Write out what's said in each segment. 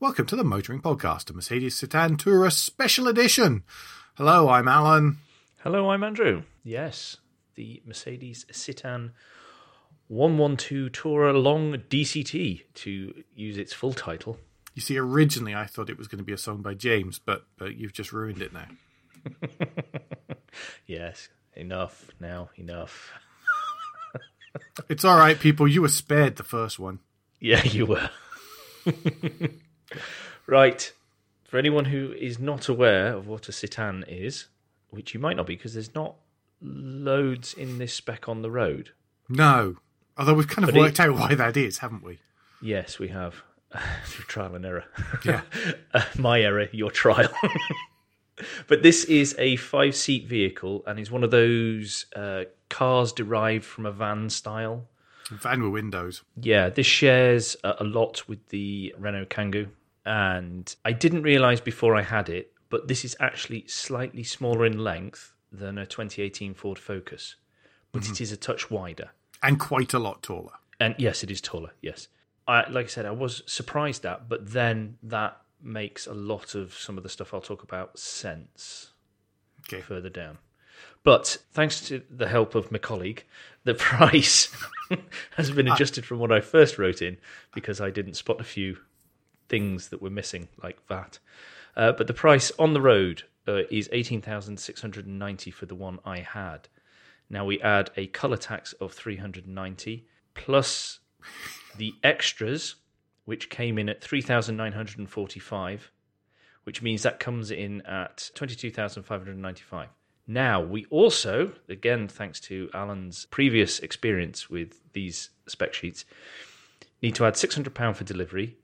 Welcome to the Motoring Podcast, a Mercedes Citan Tourer Special Edition. Hello, I'm Alan. Hello, I'm Andrew. Yes, the Mercedes Citan 112 Tourer Long DCT, to use its full title. You see, originally I thought it was going to be a song by James, but but you've just ruined it now. Yes, enough now, enough. It's all right, people. You were spared the first one. Yeah, you were. right. For anyone who is not aware of what a Citan is, which you might not be because there's not loads in this spec on the road. No, although we've kind of But it- worked out why that is, haven't we? Yes, we have. Through trial and error. Yeah. Uh, my error, your trial. but this is a five seat vehicle and is one of those uh, cars derived from a van style. Van with windows. Yeah, this shares a lot with the Renault Kangoo. And I didn't realize before I had it, but this is actually slightly smaller in length than a 2018 Ford Focus, but mm-hmm. it is a touch wider. And quite a lot taller. And yes, it is taller. Yes, I, like I said, I was surprised at, but then that makes a lot of some of the stuff I'll talk about sense Okay. further down. But thanks to the help of my colleague, the price has been ah. adjusted from what I first wrote in because I didn't spot a few things that were missing, like that. Uh, but the price on the road uh, is eighteen thousand six hundred and ninety for the one I had. Now we add a color tax of three hundred and ninety plus the extras, which came in at three thousand nine hundred and forty-five, which means that comes in at twenty-two thousand five hundred and ninety-five. Now we also, again thanks to Alan's previous experience with these spec sheets, need to add six hundred pound for delivery,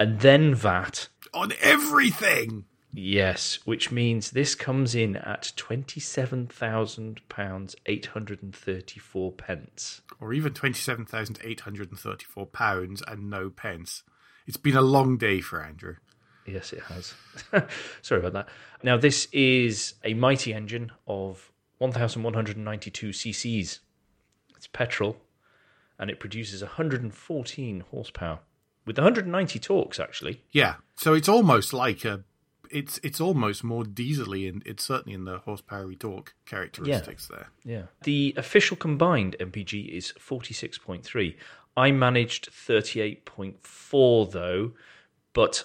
and then VAT. On everything! Yes, which means this comes in at twenty-seven thousand pounds eight hundred and thirty-four pence. Or even £27,834 and no pence. It's been a long day for Andrew. Yes, it has. Sorry about that. Now, this is a mighty engine of 1,192 cc's. It's petrol, and it produces 114 horsepower with 190 torques, actually. Yeah, so it's almost like a. It's it's almost more diesely, and it's certainly in the horsepower torque characteristics there. Yeah. The official combined MPG is 46.3. I managed 38.4 though, but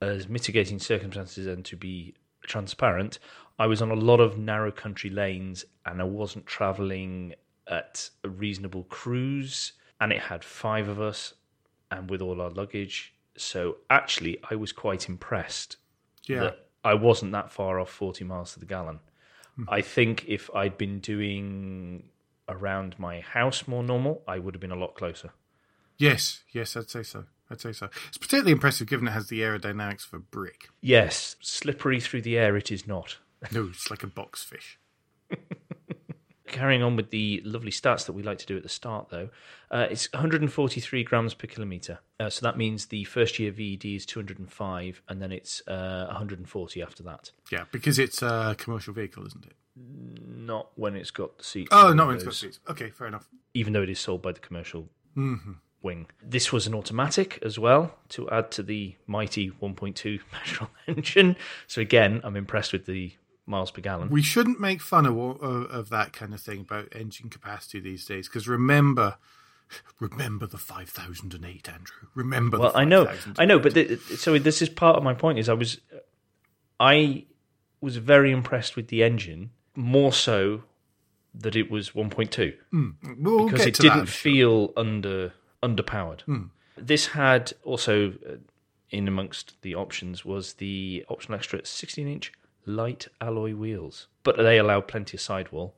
as mitigating circumstances and to be transparent, I was on a lot of narrow country lanes and I wasn't traveling at a reasonable cruise and it had 5 of us and with all our luggage. So actually I was quite impressed Yeah, that I wasn't that far off 40 miles to the gallon. Hmm. I think if I'd been doing around my house more normal, I would have been a lot closer. yes, yes, I'd say so. I'd say so. It's particularly impressive given it has the aerodynamics of a brick. Yes, slippery through the air it is not. No, it's like a box fish. Carrying on with the lovely stats that we like to do at the start, though, uh, it's 143 grams per kilometre. Uh, so that means the first year VED is 205, and then it's uh, 140 after that. Yeah, because it's a commercial vehicle, isn't it? Not when it's got the seats. Oh, not when it's got seats. Okay, fair enough. even though it is sold by the commercial wing. This was an automatic as well to add to the mighty 1.2 petrol engine. So again, I'm impressed with the miles per gallon. We shouldn't make fun of of, of that kind of thing about engine capacity these days. Because remember, remember the five thousand and eight, Andrew. Remember. well, the I know, 5008. I know, but th- so this is part of my point. Is I was, I was very impressed with the engine more so that it was 1.2. We'll because it didn't sure. feel under underpowered. This had also uh, in amongst the options was the optional extra 16 inch light alloy wheels, but they allow plenty of sidewall.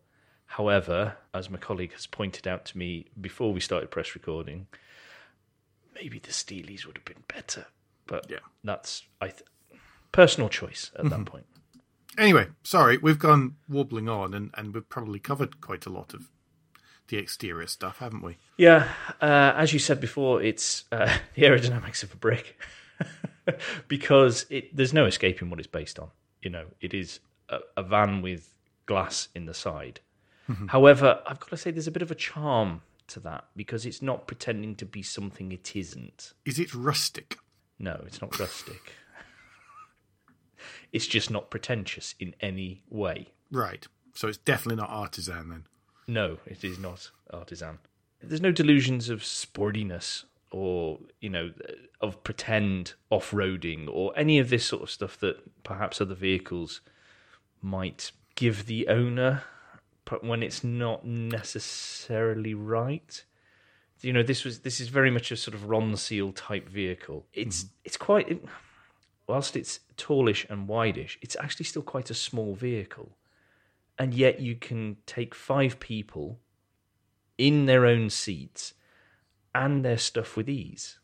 However, as my colleague has pointed out to me before we started press recording, maybe the Steelies would have been better. But Yeah. that's I th- personal choice at that point. Anyway, sorry, we've gone wobbling on, and, and we've probably covered quite a lot of the exterior stuff, haven't we? Yeah, uh, as you said before, it's uh, the aerodynamics of a brick because it, there's no escaping what it's based on. You know, it is a, a van with glass in the side. However, I've got to say there's a bit of a charm to that because it's not pretending to be something it isn't. Is it rustic? No, it's not rustic. it's just not pretentious in any way. Right. So it's definitely not artisan then. No, it is not artisan. There's no delusions of sportiness or, you know, of pretend off roading or any of this sort of stuff that perhaps other vehicles might give the owner but when it's not necessarily right. You know, this was this is very much a sort of Ronseal type vehicle. It's mm-hmm. it's quite it, whilst it's tallish and wideish, it's actually still quite a small vehicle. And yet you can take five people in their own seats and their stuff with ease.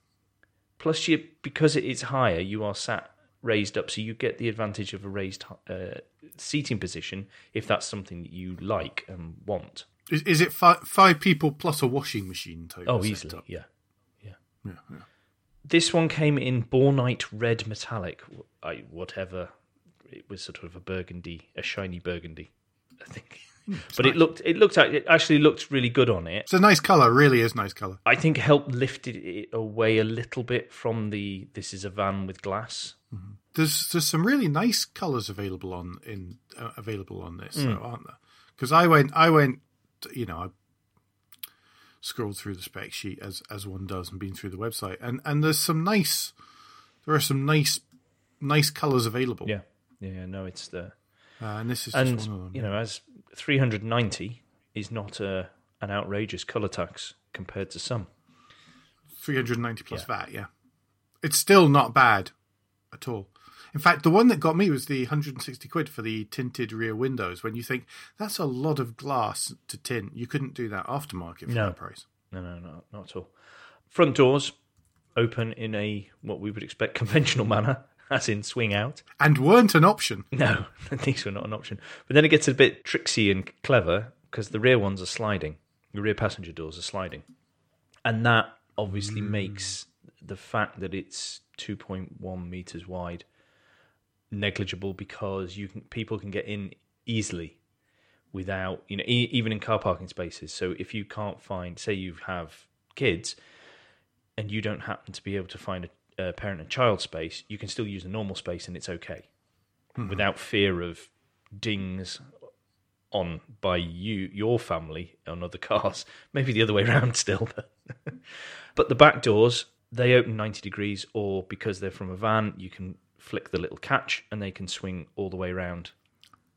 Plus, you because it is higher, you are sat raised up, so you get the advantage of a raised uh, seating position if that's something that you like and want. Is, is it fi- five people plus a washing machine type? Oh, easily, yeah, yeah. Yeah, yeah. This one came in Bornite Red Metallic, I, whatever. It was sort of a burgundy, a shiny burgundy, I think. But it looked, it looked, it actually looked really good on it. It's a nice color. Really is nice color. I think helped lifted it away a little bit from the this is a van with glass. There's there's some really nice colors available on in uh, available on this, though, aren't there? Because I went I went, you know, I scrolled through the spec sheet as as one does, and been through the website, and and there's some nice, there are some nice nice colors available. Yeah, yeah, no, it's the uh, and this is just and one of them. you know as 390 is not a an outrageous color tax compared to some. 390 plus VAT, yeah. It's still not bad at all. In fact, the one that got me was the 160 quid for the tinted rear windows. When you think that's a lot of glass to tint, you couldn't do that aftermarket for No. that price. No, no, no, not at all. Front doors open in a what we would expect conventional manner, as in swing out. And weren't an option. No, these were not an option. But then it gets a bit tricksy and clever because the rear ones are sliding. The rear passenger doors are sliding. And that obviously mm. makes the fact that it's 2.1 meters wide negligible because you can people can get in easily without, you know, e- even in car parking spaces. So if you can't find, say you have kids and you don't happen to be able to find a, a parent and child space, you can still use the normal space and it's okay hmm. without fear of dings on by you your family on other cars maybe the other way around still but, but the back doors they open 90 degrees or because they're from a van you can flick the little catch and they can swing all the way around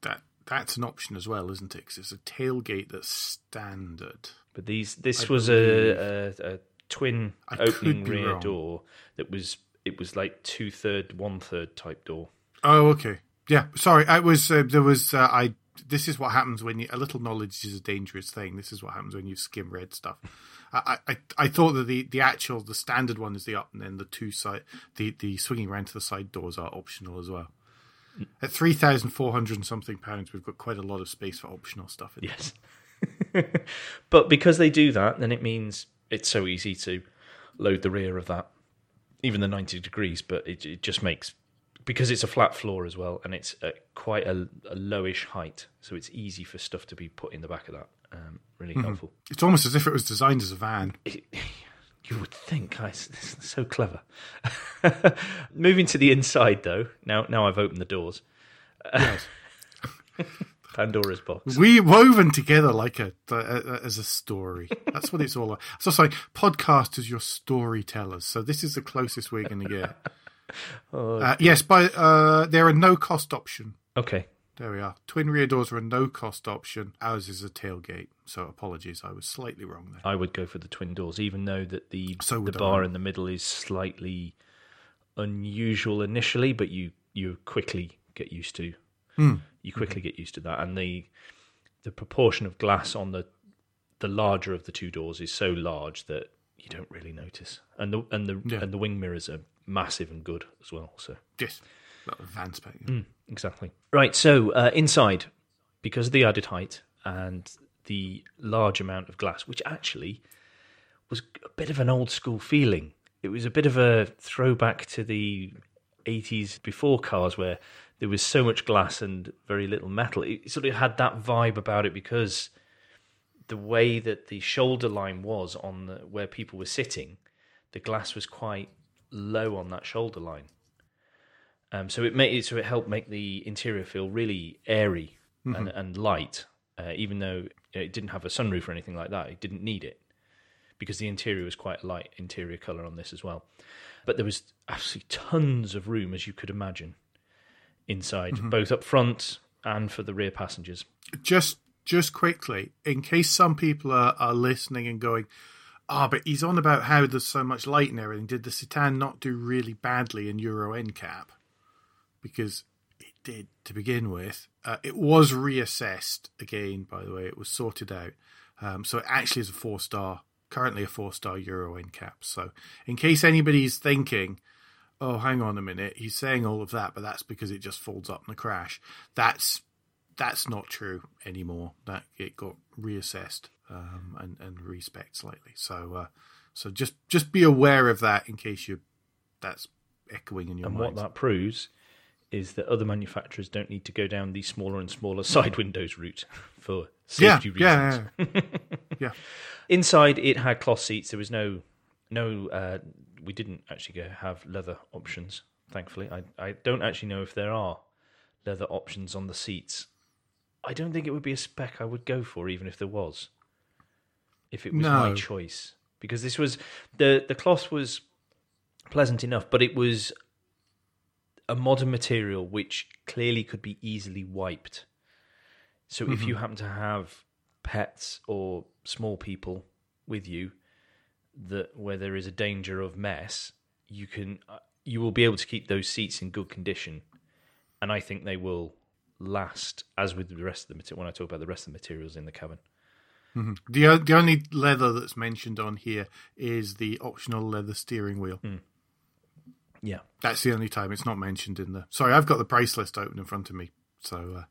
That That's an option as well, isn't it? Because it's a tailgate that's standard. but these this I was a, a, a twin I opening rear wrong. door that was it was like two third one third type door Oh, okay. Yeah, sorry. I was uh, there was uh, I. This is what happens when you, a little knowledge is a dangerous thing. This is what happens when you skim read stuff. I, I I thought that the, the actual the standard one is the up, and then the two side the the swinging around to the side doors are optional as well. At three thousand four hundred and something pounds, we've got quite a lot of space for optional stuff. In Yes. but because they do that, then it means it's so easy to load the rear of that, even the 90 degrees. But it, it just makes, because it's a flat floor as well, and it's at quite a, a lowish height, so it's easy for stuff to be put in the back of that. Um, really helpful. It's almost as if it was designed as a van. It, you would think, I, it's so clever. Moving to the inside, though, now, now I've opened the doors. Yes. Pandora's box. we woven together like a, as a story. That's what it's all about. So sorry, podcast is your storytellers. So this is the closest we're going to get. uh, yes, but uh, they're a no cost option. Okay. There we are. Twin rear doors are a no cost option. Ours is a tailgate. So apologies, I was slightly wrong there. I would go for the twin doors, even though that the So the bar I. in the middle is slightly unusual initially, but you you quickly get used to Hmm. You quickly get used to that, and the the proportion of glass on the the larger of the two doors is so large that you don't really notice, and the and the Yeah. and the wing mirrors are massive and good as well. So Yes, van spec. Exactly. Right. So uh, inside, because of the added height and the large amount of glass, which actually was a bit of an old school feeling. It was a bit of a throwback to the 80s before cars where there was so much glass and very little metal. It sort of had that vibe about it because the way that the shoulder line was on the, where people were sitting, the glass was quite low on that shoulder line. Um, so it made so it helped make the interior feel really airy and, and light, uh, even though it didn't have a sunroof or anything like that. It didn't need it because the interior was quite light interior color on this as well. But there was absolutely tons of room, as you could imagine, inside, both up front and for the rear passengers. just just quickly, in case some people are, are listening and going, "Ah, but he's on about how there's so much light and everything." Did the Citan not do really badly in Euro NCAP? Because it did to begin with. Uh, it was reassessed again, by the way. It was sorted out, um, so it actually is a four star. Currently, a four star Euro NCAP. So, in case anybody's thinking, "Oh, hang on a minute," he's saying all of that, but that's because it just folds up in a crash. That's that's not true anymore. That it got reassessed um, and and respec slightly. So uh, so just just be aware of that in case you that's echoing in your And mind. what that proves is that other manufacturers don't need to go down the smaller and smaller side windows route for safety yeah, reasons. yeah, yeah. yeah. Inside, it had cloth seats. There was no, no. Uh, we didn't actually have leather options. Thankfully, I I don't actually know if there are leather options on the seats. I don't think it would be a spec I would go for, even if there was. If it was my choice, because this was the the cloth was pleasant enough, but it was a modern material which clearly could be easily wiped. So if mm-hmm. you happen to have pets or small people with you that where there is a danger of mess, you can uh, you will be able to keep those seats in good condition, and I think they will last as with the rest of the material. When I talk about the rest of the materials in the cabin, The o- the only leather that's mentioned on here is the optional leather steering wheel. Hmm. yeah, That's the only time it's not mentioned in the. Sorry, I've got the price list open in front of me, so uh,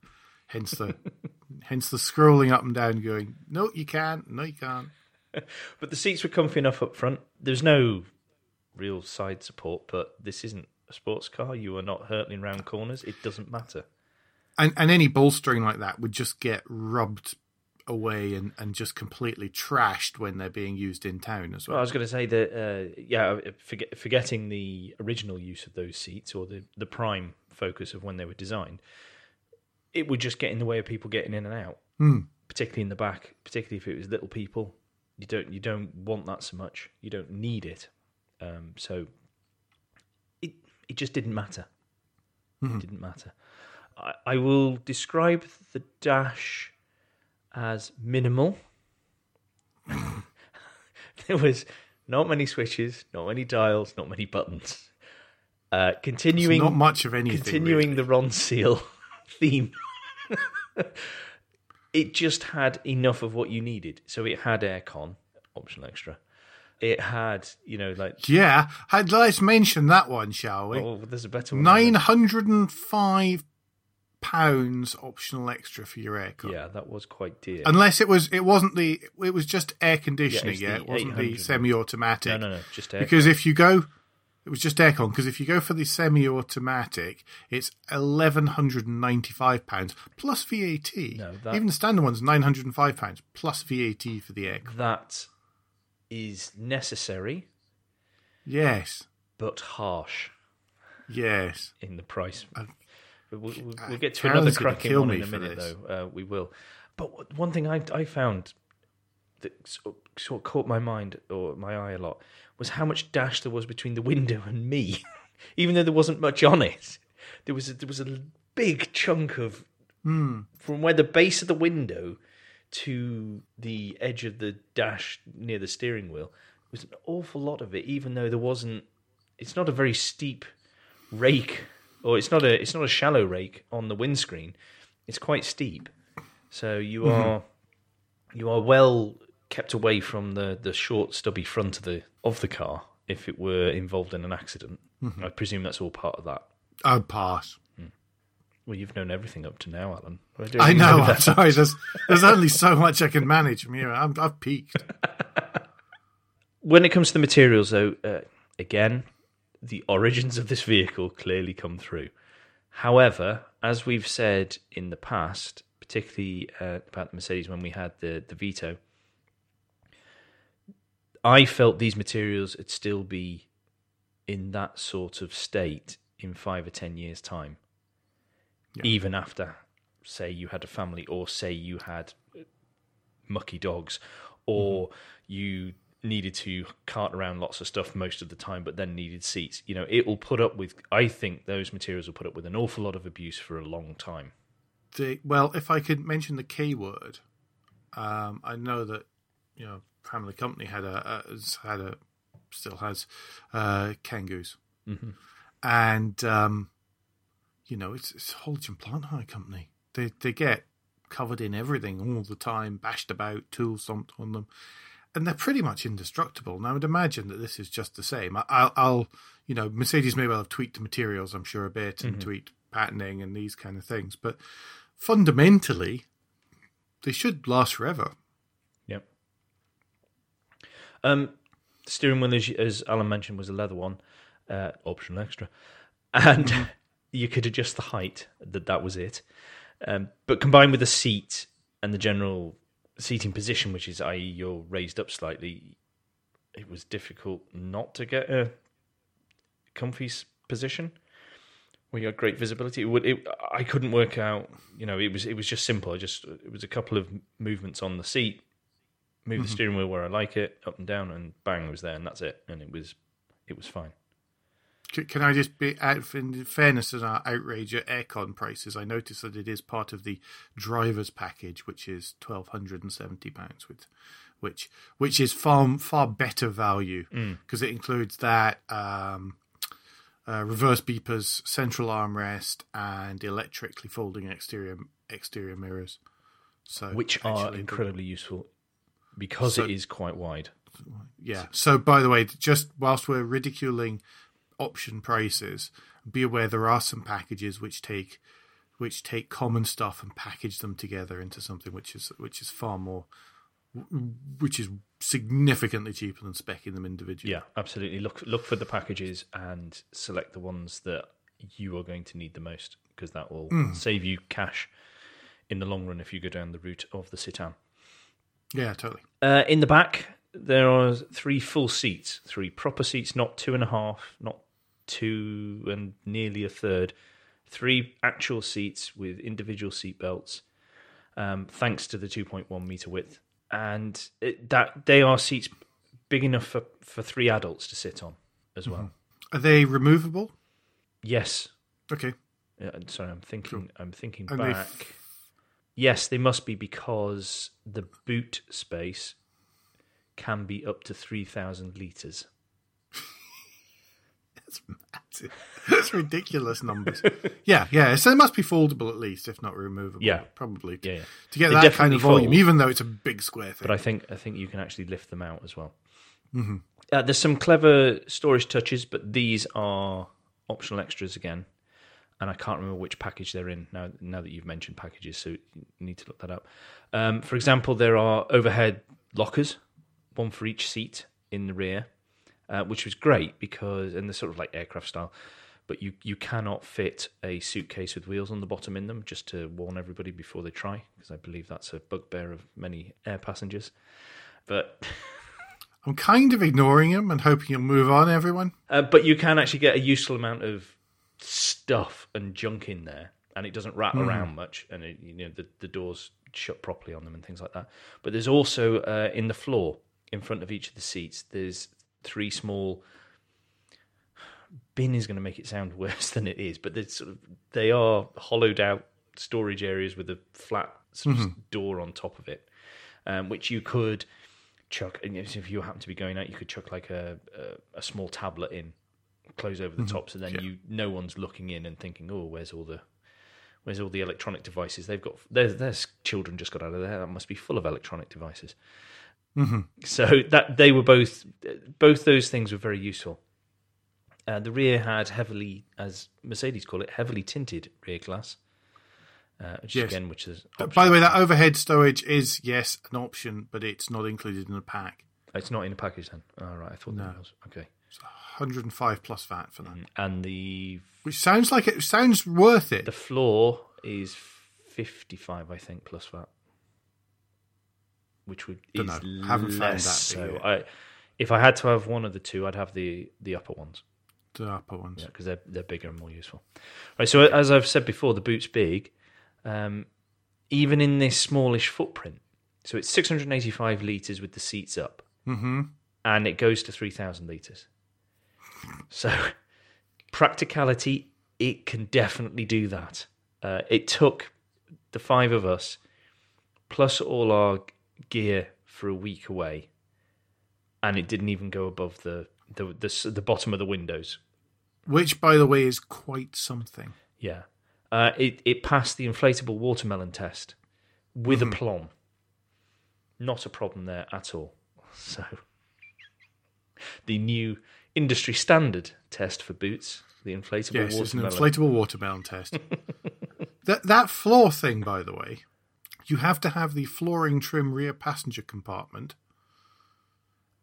hence the hence the scrolling up and down, going, no, you can't, no, you can't. but the seats were comfy enough up front. There's no real side support, but this isn't a sports car. You are not hurtling round corners. It doesn't matter. And and any bolstering like that would just get rubbed away and, and just completely trashed when they're being used in town as Well, I was going to say that, uh, yeah, forget, forgetting the original use of those seats or the, the prime focus of when they were designed, it would just get in the way of people getting in and out, Hmm. particularly in the back, particularly if it was little people. You don't you don't want that so much. You don't need it. Um, so it it just didn't matter. It didn't matter. I, I will describe the dash as minimal. there was not many switches, not many dials, not many buttons. Uh, It's continuing, not much of anything. continuing really. the Ronseal theme. it just had enough of what you needed. So it had aircon, optional extra. It had, you know, like Yeah, had- let's mention that one, shall we? oh, there's a better one. Nine hundred and five pounds optional extra for your aircon. Yeah, that was quite dear. Unless it was, it wasn't the, it was just air conditioning. Yeah, Yeah, it wasn't the semi-automatic. no, no, no, just aircon. Because if you go, it was just aircon. Because if you go for the semi-automatic, it's eleven hundred and ninety-five pounds plus VAT. No, that- Even the standard one's nine hundred and five pounds plus VAT for the aircon. that is necessary Yes, but harsh yes. in the price. Uh, We'll, we'll, we'll get to Karen's another cracking one in a minute, though. Uh, we will. But one thing I, I found that sort sort of caught my mind or my eye a lot was how much dash there was between the window and me, even though there wasn't much on it. There was a, there was a big chunk of Hmm. from where the base of the window to the edge of the dash near the steering wheel it was an awful lot of it, even though there wasn't. It's not a very steep rake, or it's not a it's not a shallow rake on the windscreen. It's quite steep, so you are you are well kept away from the the short stubby front of the of the car if it were involved in an accident. I presume that's all part of that. I'd pass. Well, you've known everything up to now, Alan. I know. I'm sorry. There's there's only so much I can manage from here. I'm, I've peaked. when it comes to the materials, though, uh, again, the origins of this vehicle clearly come through. However, as we've said in the past, particularly uh, about the Mercedes when we had the the Vito, I felt these materials would still be in that sort of state in five or ten years' time, Yeah. even after, say, you had a family, or say you had mucky dogs, or Mm-hmm. you needed to cart around lots of stuff most of the time, but then needed seats. You know, it will put up with. I think those materials will put up with an awful lot of abuse for a long time. The, well, if I could mention the K word, um, I know that you know family company had a, a has had a still has uh, Kangoos, Mhm. and um, you know it's, it's Hodge and Plant Hire Company. They they get covered in everything all the time, bashed about, tools stomped on them, and they're pretty much indestructible. And I would imagine that this is just the same. I, I'll, I'll you know Mercedes may well have tweaked the materials, I'm sure a bit, and tweaked patterning and these kind of things, but fundamentally, they should last forever. Um, the steering wheel, as, as Alan mentioned, was a leather one, uh, optional extra, and you could adjust the height. That that was it. Um, but combined with the seat and the general seating position, which is i.e. you're raised up slightly, it was difficult not to get a comfy position where you had great visibility. It would, it, I couldn't work out. You know, it was it was just simple. I just it was a couple of movements on the seat, move the steering wheel where I like it, up and down, and bang, it was there, and that's it. And it was it was fine. Can I just be out in fairness in our outrage at aircon prices? I noticed that it is part of the driver's package, which is twelve hundred and seventy pounds, with which which is far far better value because it includes that um, uh, reverse beepers, central armrest, and electrically folding exterior exterior mirrors. So which are the- incredibly useful because So- it is quite wide. Yeah. So, by the way, just whilst we're ridiculing option prices, be aware there are some packages which take which take common stuff and package them together into something which is which is far more which is significantly cheaper than specking them individually. Yeah, absolutely. Look look for the packages and select the ones that you are going to need the most because that will hmm. save you cash in the long run if you go down the route of the Citan. Yeah, totally. Uh, in the back, there are three full seats, three proper seats, not two and a half, not two and nearly a third. Three actual seats with individual seat belts, um, thanks to the 2.1 meter width, and it, that they are seats big enough for, for three adults to sit on as well. Are they removable? Yes, Okay. uh, sorry, I'm thinking. I'm thinking And they back. f- Yes, they must be because the boot space can be up to three thousand liters. That's massive. That's ridiculous numbers. yeah, yeah. So they must be foldable at least, if not removable. Yeah. probably. To, Yeah, yeah. to get They that kind of volume, fold. even though it's a big square thing. but I think I think you can actually lift them out as well. Uh, there's some clever storage touches, but these are optional extras again, and I can't remember which package they're in now. Now that you've mentioned packages, so you need to look that up. Um, for example, there are overhead lockers, one for each seat in the rear, uh, which was great because and they're sort of like aircraft style. But you, you cannot fit a suitcase with wheels on the bottom in them, just to warn everybody before they try, because I believe that's a bugbear of many air passengers. But I'm kind of ignoring him and hoping you'll move on, everyone. Uh, but you can actually get a useful amount of stuff and junk in there, and it doesn't rattle around much, and it, you know the, the doors shut properly on them and things like that. But there's also uh, in the floor in front of each of the seats, there's three small. Bin is going to make it sound worse than it is, but there's sort of they are hollowed out storage areas with a flat sort of door on top of it, um, which you could chuck. And if you happen to be going out, you could chuck like a a, a small tablet in, close over the top, so then you no one's looking in and thinking, oh, where's all the where's all the electronic devices they've got? There's there's children just got out of there. That must be full of electronic devices. So that they were both both those things were very useful. Uh, the rear had heavily, as Mercedes call it, heavily tinted rear glass, uh, which Yes. again, which is But by the way, that overhead storage is yes an option, but it's not included in the pack. it's not in the package then. All right, I thought that was okay. 105 plus VAT for that, And the which sounds like it sounds worth it. the floor is fifty five, I think, plus that, which would is Dunno. Haven't found less that so. yet. I, if I had to have one of the two, I'd have the the upper ones. the upper ones. Yeah, because they're they're bigger and more useful. Right. So as I've said before, the boot's big, um, even in this smallish footprint. So it's 685 liters with the seats up, Mm-hmm. and it goes to 3,000 liters. So practicality, it can definitely do that. Uh, it took the five of us plus all our gear for a week away, and it didn't even go above the the the, the bottom of the windows. Which, by the way, is quite something. Yeah. Uh, it, it passed the inflatable watermelon test with Mm-hmm. aplomb. Not a problem there at all. So, the new industry standard test for boots, the inflatable Yes, it's an inflatable watermelon test. that that floor thing, by the way, you have to have the flooring trim rear passenger compartment,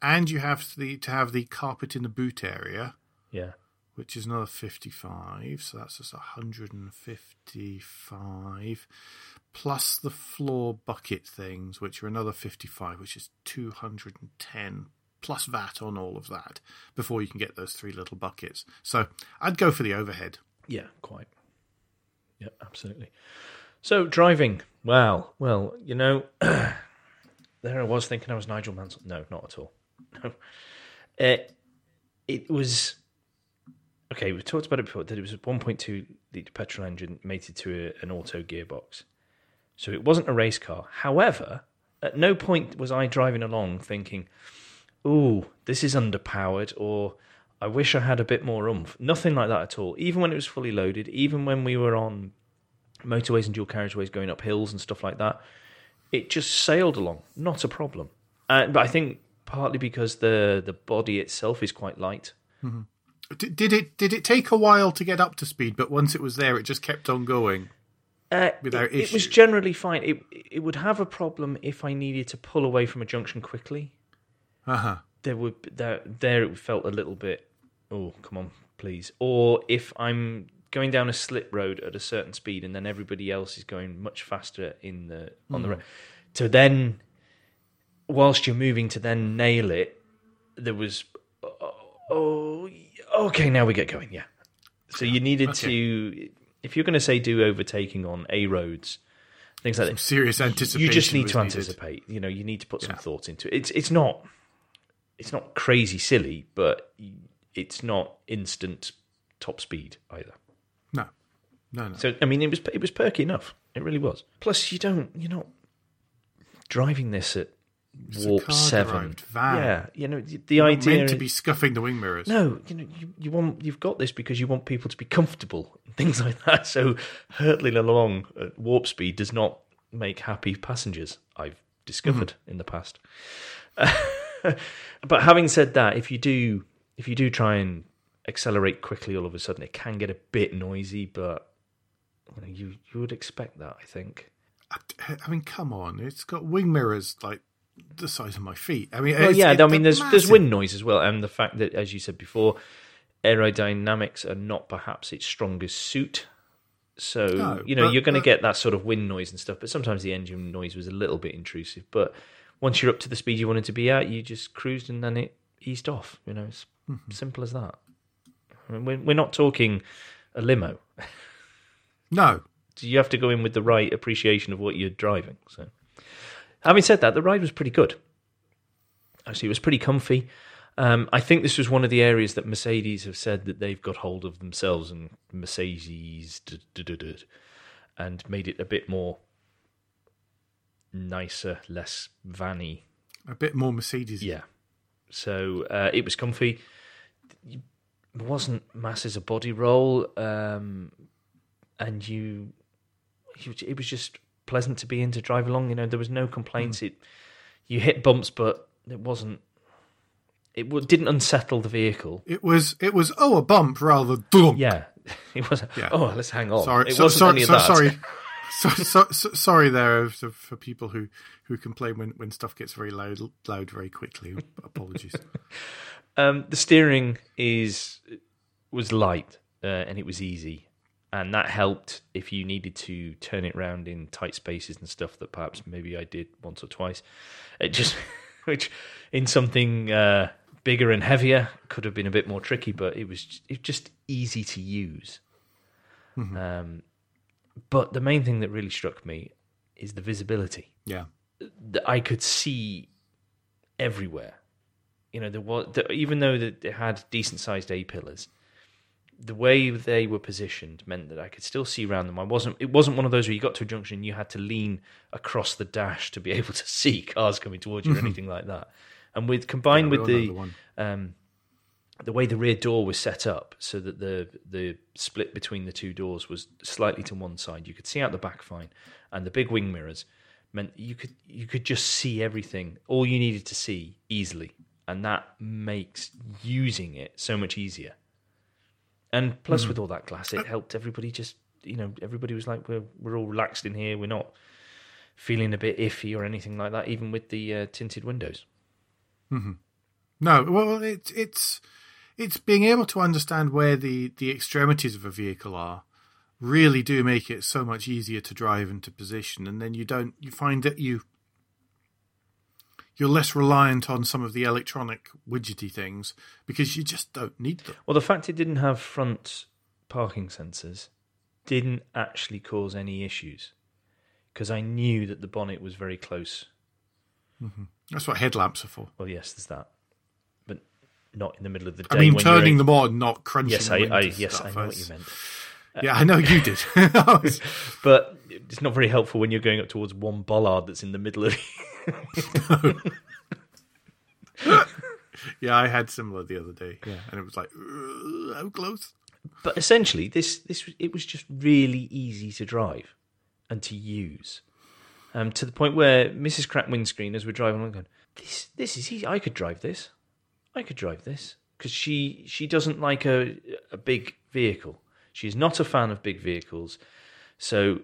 and you have the to have the carpet in the boot area, yeah. which is another fifty-five. So that's just hundred and fifty-five, plus the floor bucket things, which are another fifty-five, which is two hundred and ten. Plus VAT on all of that before you can get those three little buckets. So I'd go for the overhead. Yeah, quite. Yeah, absolutely. So, driving. Wow. Well, you know, there I was thinking I was Nigel Mansell. No, not at all. No. Uh, it was. Okay, we talked about it before that it was a 1.2 litre petrol engine mated to a, an auto gearbox. So it wasn't a race car. However, at no point was I driving along thinking, ooh, this is underpowered, or I wish I had a bit more oomph. Nothing like that at all. Even when it was fully loaded, even when we were on motorways and dual carriageways going up hills and stuff like that, it just sailed along. Not a problem. Uh, but I think partly because the the body itself is quite light. D- did it did it take a while to get up to speed? But once it was there, it just kept on going. Uh, Without it, it was generally fine. It it would have a problem if I needed to pull away from a junction quickly. Uh huh. there would there there it felt a little bit oh come on please or if i'm going down a slip road at a certain speed and then everybody else is going much faster in the on the road to then whilst you're moving to then nail it there was oh, oh okay now we get going yeah so you needed Okay. to if you're going to say do overtaking on a roads things like that Serious anticipation. you just need to needed. anticipate. You know, you need to put some Yeah. thought into it. It's it's not it's not crazy silly, but it's not instant top speed either. No, no, no. So I mean, it was it was perky enough. It really was. Plus, you don't you're not driving this at It's warp seven. Yeah, you know the, Not idea meant to be scuffing the wing mirrors. no, you know, you, you want you've got this because you want people to be comfortable and things like that. So hurtling along at warp speed does not make happy passengers. I've discovered mm-hmm. in the past. but having said that, if you do if you do try and accelerate quickly, all of a sudden it can get a bit noisy. But you know, you you would expect that. I think. I, I mean, come on! It's got wing mirrors like the size of my feet. I mean, Well, yeah, I mean, there's there's wind noise as well, and the fact that, as you said before, aerodynamics are not perhaps its strongest suit. So No, you know but- you're going to get that sort of wind noise and stuff, but sometimes the engine noise was a little bit intrusive. But once you're up to the speed you wanted to be at, you just cruised and then it eased off. You know, it's Mm-hmm. simple as that. I mean, we're, we're not talking a limo. No, So you have to go in with the right appreciation of what you're driving. So, having said that, the ride was pretty good. Actually, it was pretty comfy. Um, I think this was one of the areas that Mercedes have said that they've got hold of themselves and Mercedes and made it a bit more nicer, less vanny. a bit more Mercedes. Yeah. So uh, it was comfy. It wasn't mass as a body roll, um, and you, you, it was just pleasant to be in to drive along. You know, there was no complaints. It, you hit bumps, but it wasn't. It didn't unsettle the vehicle. It was. It was. Oh, a bump rather. Dunk. Yeah, it was. Yeah. Oh, let's hang on. Sorry. it so, wasn't sorry. any of so- that. sorry. So, so, so, sorry there for, for people who, who complain when, when stuff gets very loud loud very quickly. Apologies. Um, the steering is was light uh, and it was easy, and that helped if you needed to turn it round in tight spaces and stuff that perhaps maybe I did once or twice. It just which in something uh, bigger and heavier. Could have been a bit more tricky, but it was it just easy to use. Um, but the main thing that really struck me is the visibility. Yeah. that I could see everywhere. You know, there was the, even though that it had decent sized A pillars, the way they were positioned meant that I could still see around them. I wasn't. It wasn't one of those where you got to a junction, and you had to lean across the dash to be able to see cars coming towards you or anything like that. And with combined we with the the one. um, the way the rear door was set up, so that the the split between the two doors was slightly to one side. You could see out the back fine, and the big wing mirrors meant you could you could just see everything. All you needed to see easily, and that makes using it so much easier. And plus, with all that glass, it helped everybody. Just you know, everybody was like, "We're we're all relaxed in here. We're not feeling a bit iffy or anything like that." Even with the uh, tinted windows. No, well, it's it's it's being able to understand where the the extremities of a vehicle are really do make it so much easier to drive into position, and then you don't you find that you you're less reliant on some of the electronic widgety things because you just don't need them. Well, the fact it didn't have front parking sensors didn't actually cause any issues because I knew that the bonnet was very close. Mm-hmm. That's what headlamps are for. Well, yes, there's that, not in the middle of the day. I mean, turning in- them on, not crunching. Yes, I, I yes, stuff. I know what you meant. Yeah, I know you did. But it's not very helpful when you're going up towards one bollard that's in the middle of. yeah, I had similar the other day. Yeah, and it was like, "Ugh, how close? but essentially, this this it was just really easy to drive and to use, um, to the point where Mrs. Crack windscreen, as we're driving along, going, "This this is easy. I could drive this. I could drive this." Because she she doesn't like a a big vehicle. She's not a fan of big vehicles, so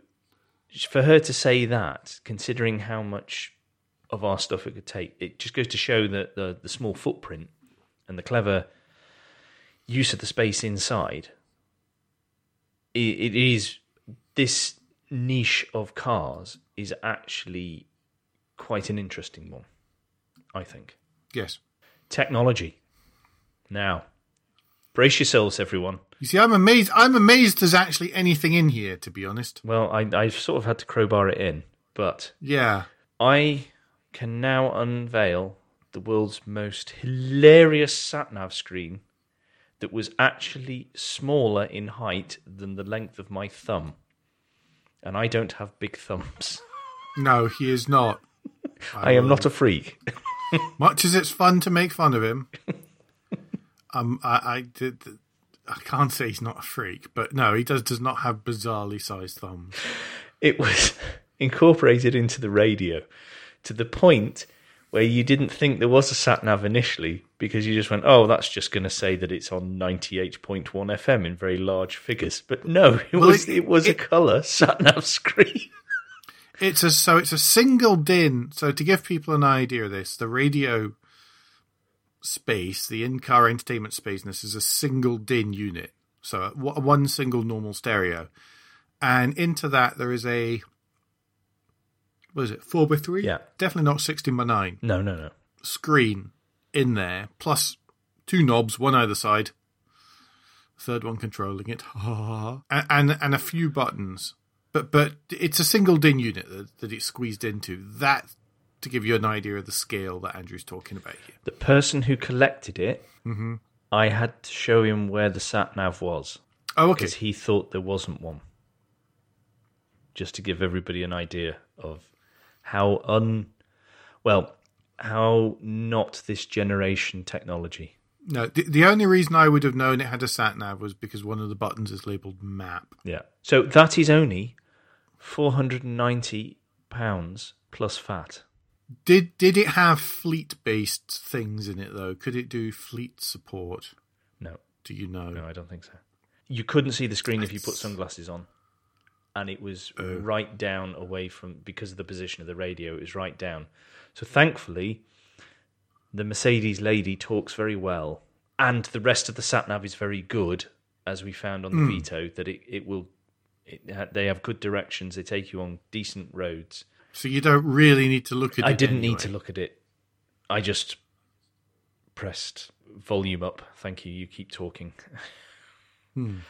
for her to say that, considering how much of our stuff it could take, it just goes to show that the the small footprint and the clever use of the space inside. It, it is this niche of cars is actually quite an interesting one, I think. Yes. Technology. Now, brace yourselves, everyone. You see, I'm amazed. I'm amazed there's actually anything in here. To be honest. Well, I, I've sort of had to crowbar it in, but Yeah. I can now unveil the world's most hilarious sat nav screen that was actually smaller in height than the length of my thumb. And I don't have big thumbs. No, he is not. I am not a freak. Much as it's fun to make fun of him, um, I, I did. I can't say he's not a freak, but no, he does does not have bizarrely sized thumbs. It was incorporated into the radio to the point where you didn't think there was a sat nav initially because you just went, oh, that's just going to say that it's on 98.1 FM in very large figures. But no, it Well, was it- it, was a colour sat nav screen. It's a so it's a single din. So to give people an idea of this, the radio space, the in-car entertainment space, this is a single din unit. So one single normal stereo, and into that there is a what is it four by three? Yeah. definitely not sixteen by nine No, no, no. screen in there, plus two knobs, one either side. Third one controlling it, and and, and a few buttons. But but it's a single DIN unit that, that it's squeezed into. That to give you an idea of the scale that Andrew's talking about here. The person who collected it, Mm-hmm. I had to show him where the sat nav was Oh, okay. because he thought there wasn't one. Just to give everybody an idea of how un well how not this generation technology. No, the, the only reason I would have known it had a sat nav was because one of the buttons is labeled map. Yeah. So that is only four hundred and ninety pounds plus VAT. Did did it have fleet based things in it though? Could it do fleet support? No, Do you know? no, I don't think so. You couldn't see the screen if you put sunglasses on, and it was oh. right down away from because of the position of the radio. It was right down. So thankfully, the Mercedes lady talks very well, and the rest of the sat nav is very good, as we found on the hmm. Vito. That it it will. It, they have good directions. They take you on decent roads. So you don't really need to look at it. I didn't anyway. need to look at it. I just pressed volume up. Thank you. You keep talking. Hmm.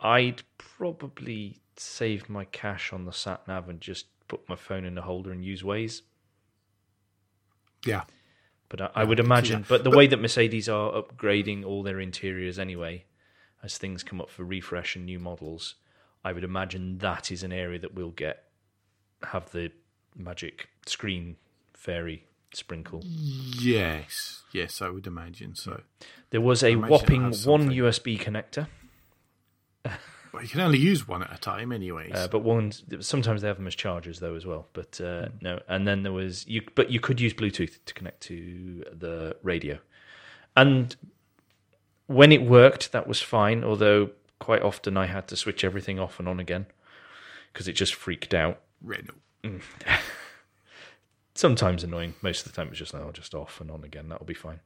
I'd probably save my cash on the sat nav and just put my phone in the holder and use Waze. Yeah. But I, I would imagine, but the way that Mercedes are upgrading all their interiors anyway, as things come up for refresh and new models, I would imagine that is an area that we'll get have the magic screen fairy sprinkle. Yes. Yes, I would imagine so. There was a whopping one. USB connector, Well, you can only use one at a time, anyways. uh, but one sometimes they have them as chargers though as well. But uh, Hmm. no, and then there was you, but you could use Bluetooth to connect to the radio, and when it worked, that was fine. Although quite often I had to switch everything off and on again because it just freaked out. Renault. Sometimes annoying. Most of the time it was just oh, just off and on again. That'll be fine.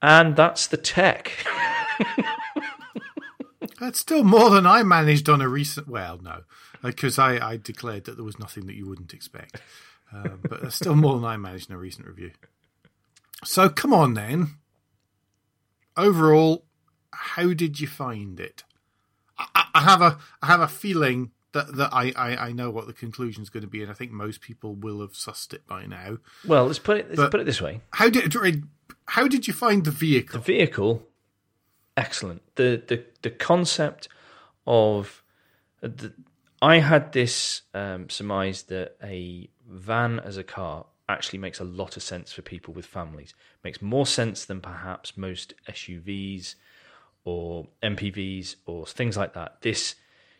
And that's the tech. That's still more than I managed on a recent. Well, no, because I, I declared that there was nothing that you wouldn't expect. Um, but that's still more than I managed in a recent review. So come on then. Overall, how did you find it? I, I- have a I have a feeling that that I, I, I know what the conclusion is going to be, and I think most people will have sussed it by now. Well, let's put it let's But- put it this way. How did how did you find the vehicle? the vehicle excellent the the the concept of uh, the, i had this um surmise that a van as a car actually makes a lot of sense for people with families makes more sense than perhaps most suvs or mpvs or things like that this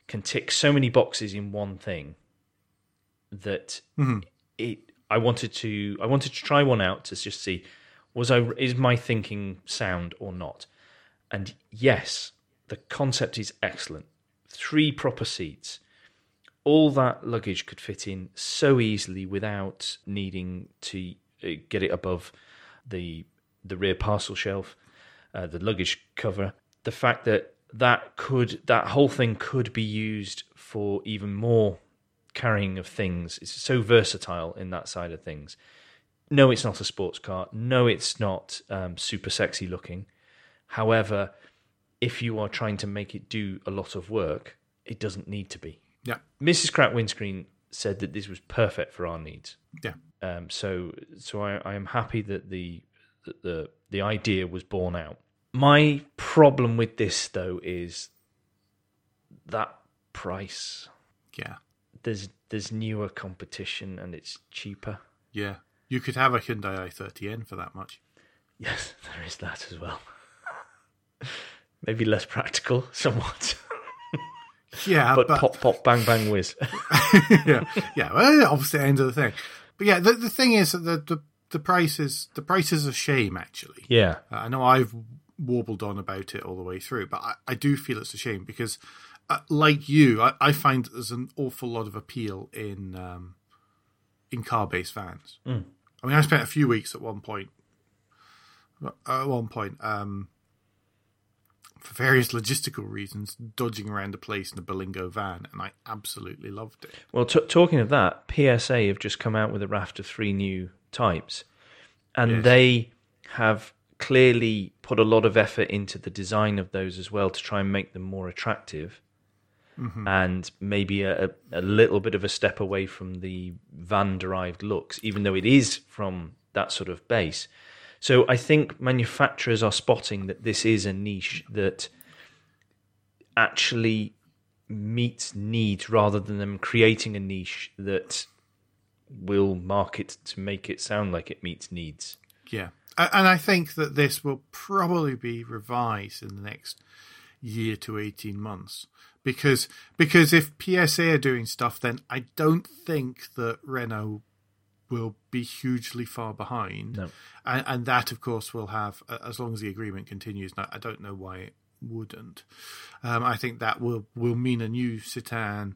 can tick so many boxes in one thing that it I wanted to I wanted to try one out to just see was I is my thinking sound or not. And yes, the concept is excellent. Three proper seats. All that luggage could fit in so easily without needing to uh, get it above the the rear parcel shelf, uh, the luggage cover. The fact that that could that whole thing could be used for even more carrying of things. It's so versatile in that side of things. No, it's not a sports car. No, it's not um, super sexy looking. However, if you are trying to make it do a lot of work, it doesn't need to be. Yeah, Mrs. Crack Windscreen said that this was perfect for our needs. yeah, Um, so, so I, I am happy that the, that the the idea was borne out. My problem with this, though, is that price. yeah, There's there's newer competition and it's cheaper. yeah. You could have a Hyundai i30N for that much. Yes, there is that as well. Maybe less practical, somewhat, Yeah, but, but, pop pop bang bang whiz. yeah, yeah. Well, obviously, end of the thing. But yeah, the the thing is that the the, the price is the price is a shame. Actually, yeah, Uh, I know I've warbled on about it all the way through, but I, I do feel it's a shame because, uh, like you, I, I find there's an awful lot of appeal in um, in car based vans. Mm. I mean, I spent a few weeks at one point. uh, At one point, um, for various logistical reasons, dodging around the place in a Berlingo van, and I absolutely loved it. Well, t- talking of that, PSA have just come out with a raft of three new types, and Yes. they have clearly put a lot of effort into the design of those as well to try and make them more attractive. Mm-hmm. And maybe a, a little bit of a step away from the van derived looks, even though it is from that sort of base. So I think manufacturers are spotting that this is a niche that actually meets needs rather than them creating a niche that will market to make it sound like it meets needs. Yeah, and I think that this will probably be revised in the next year to eighteen months because because if PSA are doing stuff, then I don't think that Renault will be hugely far behind, No. and, and that of course will have as long as the agreement continues. Now, I don't know why it wouldn't. Um, I think that will will mean a new Citan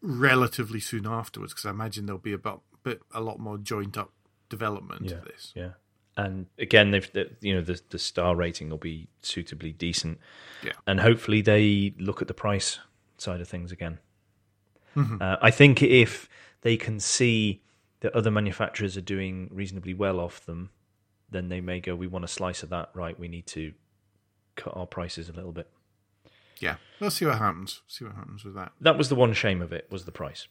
relatively soon afterwards because I imagine there'll be about bit a lot more joint up development of this. Yeah. And again, they've the, you know the the star rating will be suitably decent, Yeah. and hopefully they look at the price side of things again. Uh, I think if they can see that other manufacturers are doing reasonably well off them, then they may go, "We want a slice of that." Right, we need to cut our prices a little bit. Yeah, we'll see what happens. See what happens with that. That was the one shame of it was the price.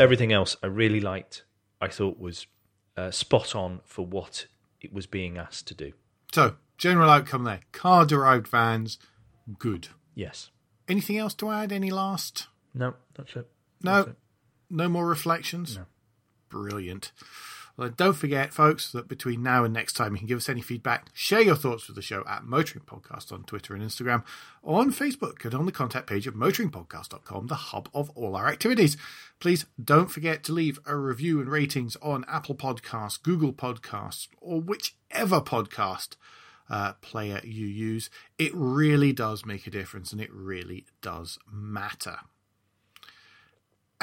Everything else I really liked. I thought was uh, spot on for what it was being asked to do. So, general outcome there: car derived vans, good. Yes. Anything else to add? Any last? No, that's it. No, That's it. no more reflections. No. Brilliant. Well, don't forget, folks, that between now and next time, you can give us any feedback, share your thoughts with the show at Motoring Podcast on Twitter and Instagram, on Facebook and on the contact page of motoringpodcast.com, the hub of all our activities. Please don't forget to leave a review and ratings on Apple Podcasts, Google Podcasts, or whichever podcast uh, player you use. It really does make a difference and it really does matter.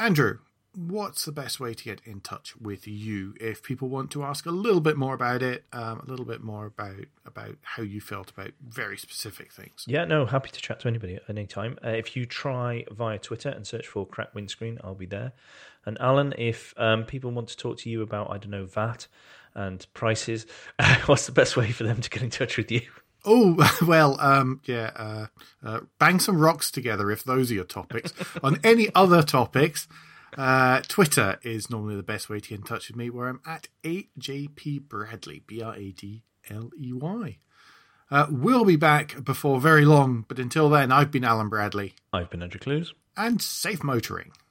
Andrew, what's the best way to get in touch with you if people want to ask a little bit more about it, um, a little bit more about about how you felt about very specific things? Yeah, no, happy to chat to anybody at any time. Uh, if you try via Twitter and search for Crack Windscreen, I'll be there. And Alan, if um, people want to talk to you about, I don't know, VAT and prices, what's the best way for them to get in touch with you? Oh well, um, yeah. Uh, uh, bang some rocks together if those are your topics. On any other topics, uh, Twitter is normally the best way to get in touch with me, where I'm at AJP Bradley, B R A D L E Y. Uh, we'll be back before very long, but until then, I've been Alan Bradley, I've been Andrew Clues. and safe motoring.